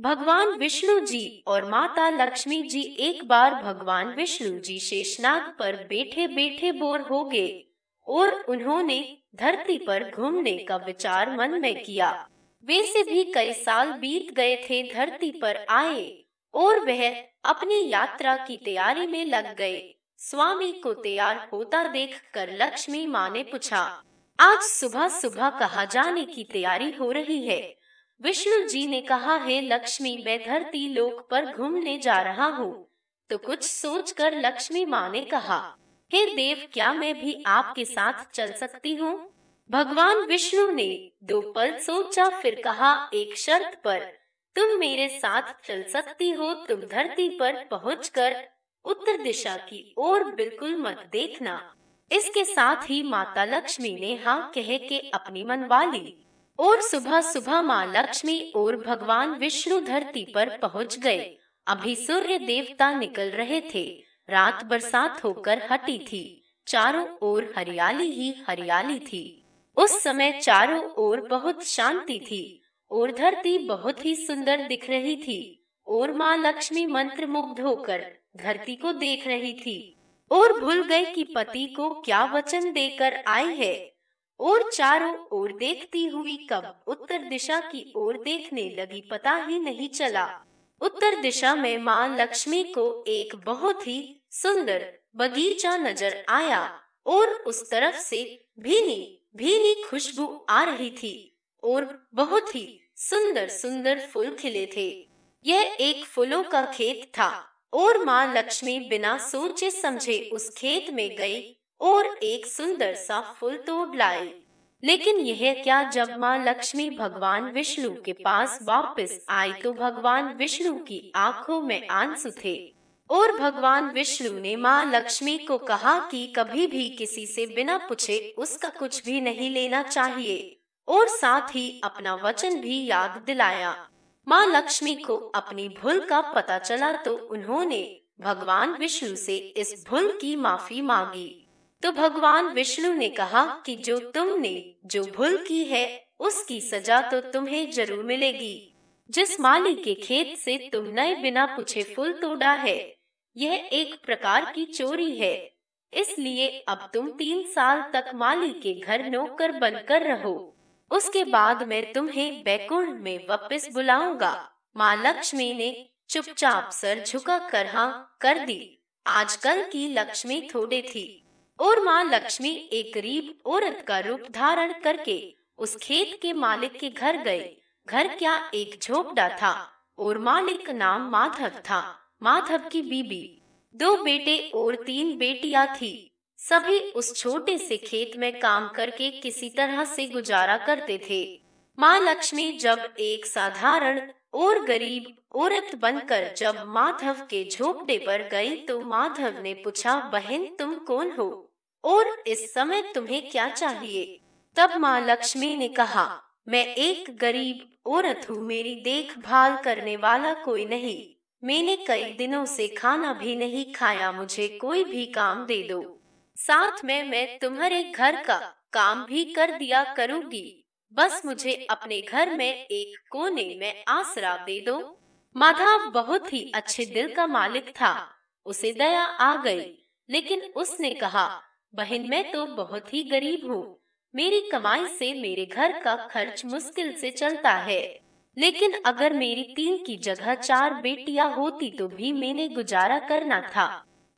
भगवान विष्णु जी और माता लक्ष्मी जी एक बार भगवान विष्णु जी शेषनाग पर बैठे बैठे बोर हो गए और उन्होंने धरती पर घूमने का विचार मन में किया। वैसे भी कई साल बीत गए थे, धरती पर आए और वह अपनी यात्रा की तैयारी में लग गए। स्वामी को तैयार होता देखकर लक्ष्मी माँ ने पूछा, आज सुबह सुबह कहा जाने की तैयारी हो रही है? विष्णु जी ने कहा, है लक्ष्मी, मैं धरती लोक पर घूमने जा रहा हूँ। तो कुछ सोचकर लक्ष्मी माँ ने कहा, हे देव, क्या मैं भी आपके साथ चल सकती हूँ? भगवान विष्णु ने दो पल सोचा, फिर कहा, एक शर्त पर। तुम मेरे साथ चल सकती हो, तुम धरती पर पहुंचकर उत्तर दिशा की ओर बिल्कुल मत देखना। इसके साथ ही माता लक्ष्मी ने हाँ कह के अपनी मनवा ली। और सुबह सुबह माँ लक्ष्मी और भगवान विष्णु धरती पर पहुँच गए। अभी सूर्य देवता निकल रहे थे। रात बरसात होकर हटी थी। चारों ओर हरियाली ही हरियाली थी। उस समय चारों ओर बहुत शांति थी और धरती बहुत ही सुंदर दिख रही थी और माँ लक्ष्मी मंत्र मुग्ध होकर धरती को देख रही थी। और भूल गए कि पति को क्या वचन देकर आई है। और चारों ओर देखती हुई कब उत्तर दिशा की ओर देखने लगी, पता ही नहीं चला। उत्तर दिशा में माँ लक्ष्मी को एक बहुत ही सुंदर बगीचा नज़र आया और उस तरफ़ से भीनी भीनी खुशबू आ रही थी और बहुत ही सुंदर सुंदर फूल खिले थे। यह एक फूलों का खेत था और माँ लक्ष्मी बिना सोचे समझे उस खेत में गई और एक सुंदर सा फूल तोड़ लाए। लेकिन यह क्या जब माँ लक्ष्मी भगवान विष्णु के पास वापस आई तो भगवान विष्णु की आँखों में आँसू थे। और भगवान विष्णु ने माँ लक्ष्मी को कहा कि कभी भी किसी से बिना पूछे उसका कुछ भी नहीं लेना चाहिए। और साथ ही अपना वचन भी याद दिलाया। माँ लक्ष्मी को अपनी भूल का पता चला तो उन्होंने भगवान विष्णु से इस भूल की माफ़ी मांगी। तो भगवान विष्णु ने कहा कि जो तुमने, जो भूल की है, उसकी सजा तो तुम्हें ज़रूर मिलेगी। जिस माली के खेत से तुमने बिना पूछे फूल तोड़ा है, यह एक प्रकार की चोरी है। इसलिए अब तुम तीन साल तक माली के घर नौकर बनकर रहो। उसके बाद मैं तुम्हें बैकुंठ में वापस बुलाऊँगा। माँ लक्ष्मी ने चुपचाप सर झुका कर हाँ कर दी। आजकल की लक्ष्मी थोड़े थी। और माँ लक्ष्मी एक गरीब औरत का रूप धारण करके उस खेत के मालिक के घर गए। घर क्या एक झोपड़ा था और मालिक का नाम माधव था। माधव की बीबी। दो बेटे और तीन बेटियाँ थी। सभी उस छोटे से खेत में काम करके किसी तरह से गुजारा करते थे। माँ लक्ष्मी जब एक साधारण और गरीब औरत बनकर जब माधव के झोपड़े पर गई तो माधव ने पूछा, बहन, तुम कौन हो? और इस समय तुम्हें क्या चाहिए? तब माँ लक्ष्मी ने कहा, मैं एक गरीब औरत हूँ, मेरी देखभाल करने वाला कोई नहीं। मैंने कई दिनों से खाना भी नहीं खाया, मुझे कोई भी काम दे दो। साथ में मैं तुम्हारे घर का काम भी कर दिया करूँगी। बस मुझे अपने घर में एक कोने में आसरा दे दो। माधव बहुत ही अच्छे दिल का मालिक था। उसे दया आ गई, लेकिन उसने कहा बहन, मैं तो बहुत ही गरीब हूँ। मेरी कमाई से मेरे घर का खर्च मुश्किल से चलता है। लेकिन अगर मेरी तीन की जगह चार बेटियाँ होती तो भी मैंने गुजारा करना था।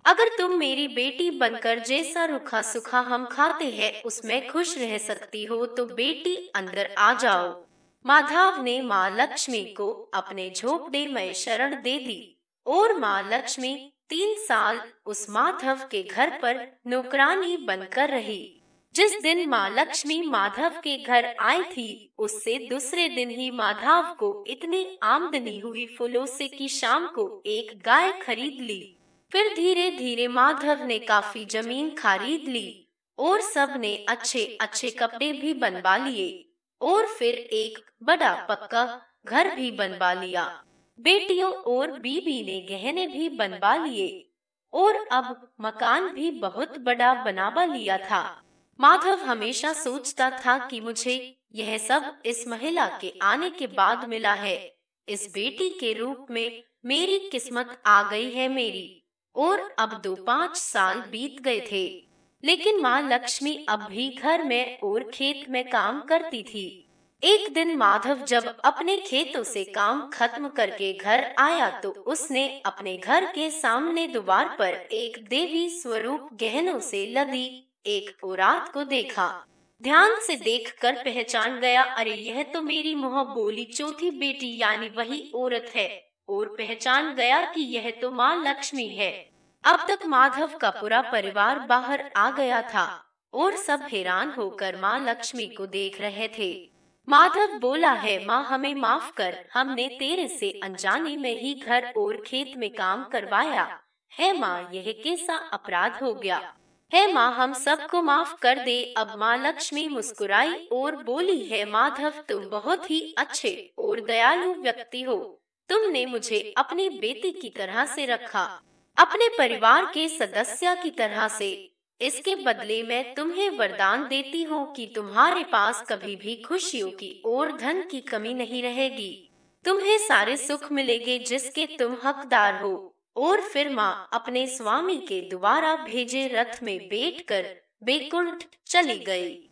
अगर तुम मेरी बेटी बनकर जैसा रुखा सुखा हम खाते हैं, उसमें खुश रह सकती हो तो बेटी अंदर आ जाओ। माधव ने माँ लक्ष्मी को अपने झोपड़े में शरण दे दी और माँ लक्ष्मी तीन साल उस माधव के घर पर नौकरानी बनकर रही। जिस दिन माँ लक्ष्मी माधव के घर आई थी, उससे दूसरे दिन ही माधव को इतनी आमदनी हुई फूलों से कि शाम को एक गाय खरीद ली। फिर धीरे धीरे माधव ने काफ़ी ज़मीन खरीद ली और सबने अच्छे अच्छे कपड़े भी बनवा लिए और फिर एक बड़ा पक्का घर भी बनवा लिया। बेटियों और बीबी ने गहने भी बनवा लिए और अब मकान भी बहुत बड़ा बनावा लिया था। माधव हमेशा सोचता था कि मुझे यह सब इस महिला के आने के बाद मिला है। इस बेटी के रूप में मेरी किस्मत आ गई है मेरी और अब दो पाँच साल बीत गए थे। लेकिन माँ लक्ष्मी अब भी घर में और खेत में काम करती थी। एक दिन माधव जब अपने खेतों से काम खत्म करके घर आया तो उसने अपने घर के सामने द्वार पर एक देवी स्वरूप गहनों से लदी, एक औरत को देखा। ध्यान से देखकर पहचान गया, अरे, यह तो मेरी मुँह बोली चौथी बेटी, यानी वही औरत है। और पहचान गया कि यह तो माँ लक्ष्मी है। अब तक माधव का पूरा परिवार बाहर आ गया था और सब हैरान होकर माँ लक्ष्मी को देख रहे थे। माधव बोला है, माँ, हमें माफ़ कर। हमने तेरे से अनजाने में ही घर और खेत में काम करवाया। है माँ, यह कैसा अपराध हो गया? है माँ, हम सबको माफ़ कर दे। अब माँ लक्ष्मी मुस्कुराई और बोली, है माधव, तुम बहुत ही अच्छे और दयालु व्यक्ति हो। तुमने मुझे अपनी बेटी की तरह से रखा, अपने परिवार के सदस्य की तरह से। इसके बदले मैं तुम्हें वरदान देती हूँ कि तुम्हारे पास कभी भी खुशियों की और धन की कमी नहीं रहेगी। तुम्हें सारे सुख मिलेंगे जिसके तुम हकदार हो। और फिर माँ अपने स्वामी के द्वारा भेजे रथ में बैठकर बेकुंठ चली गई।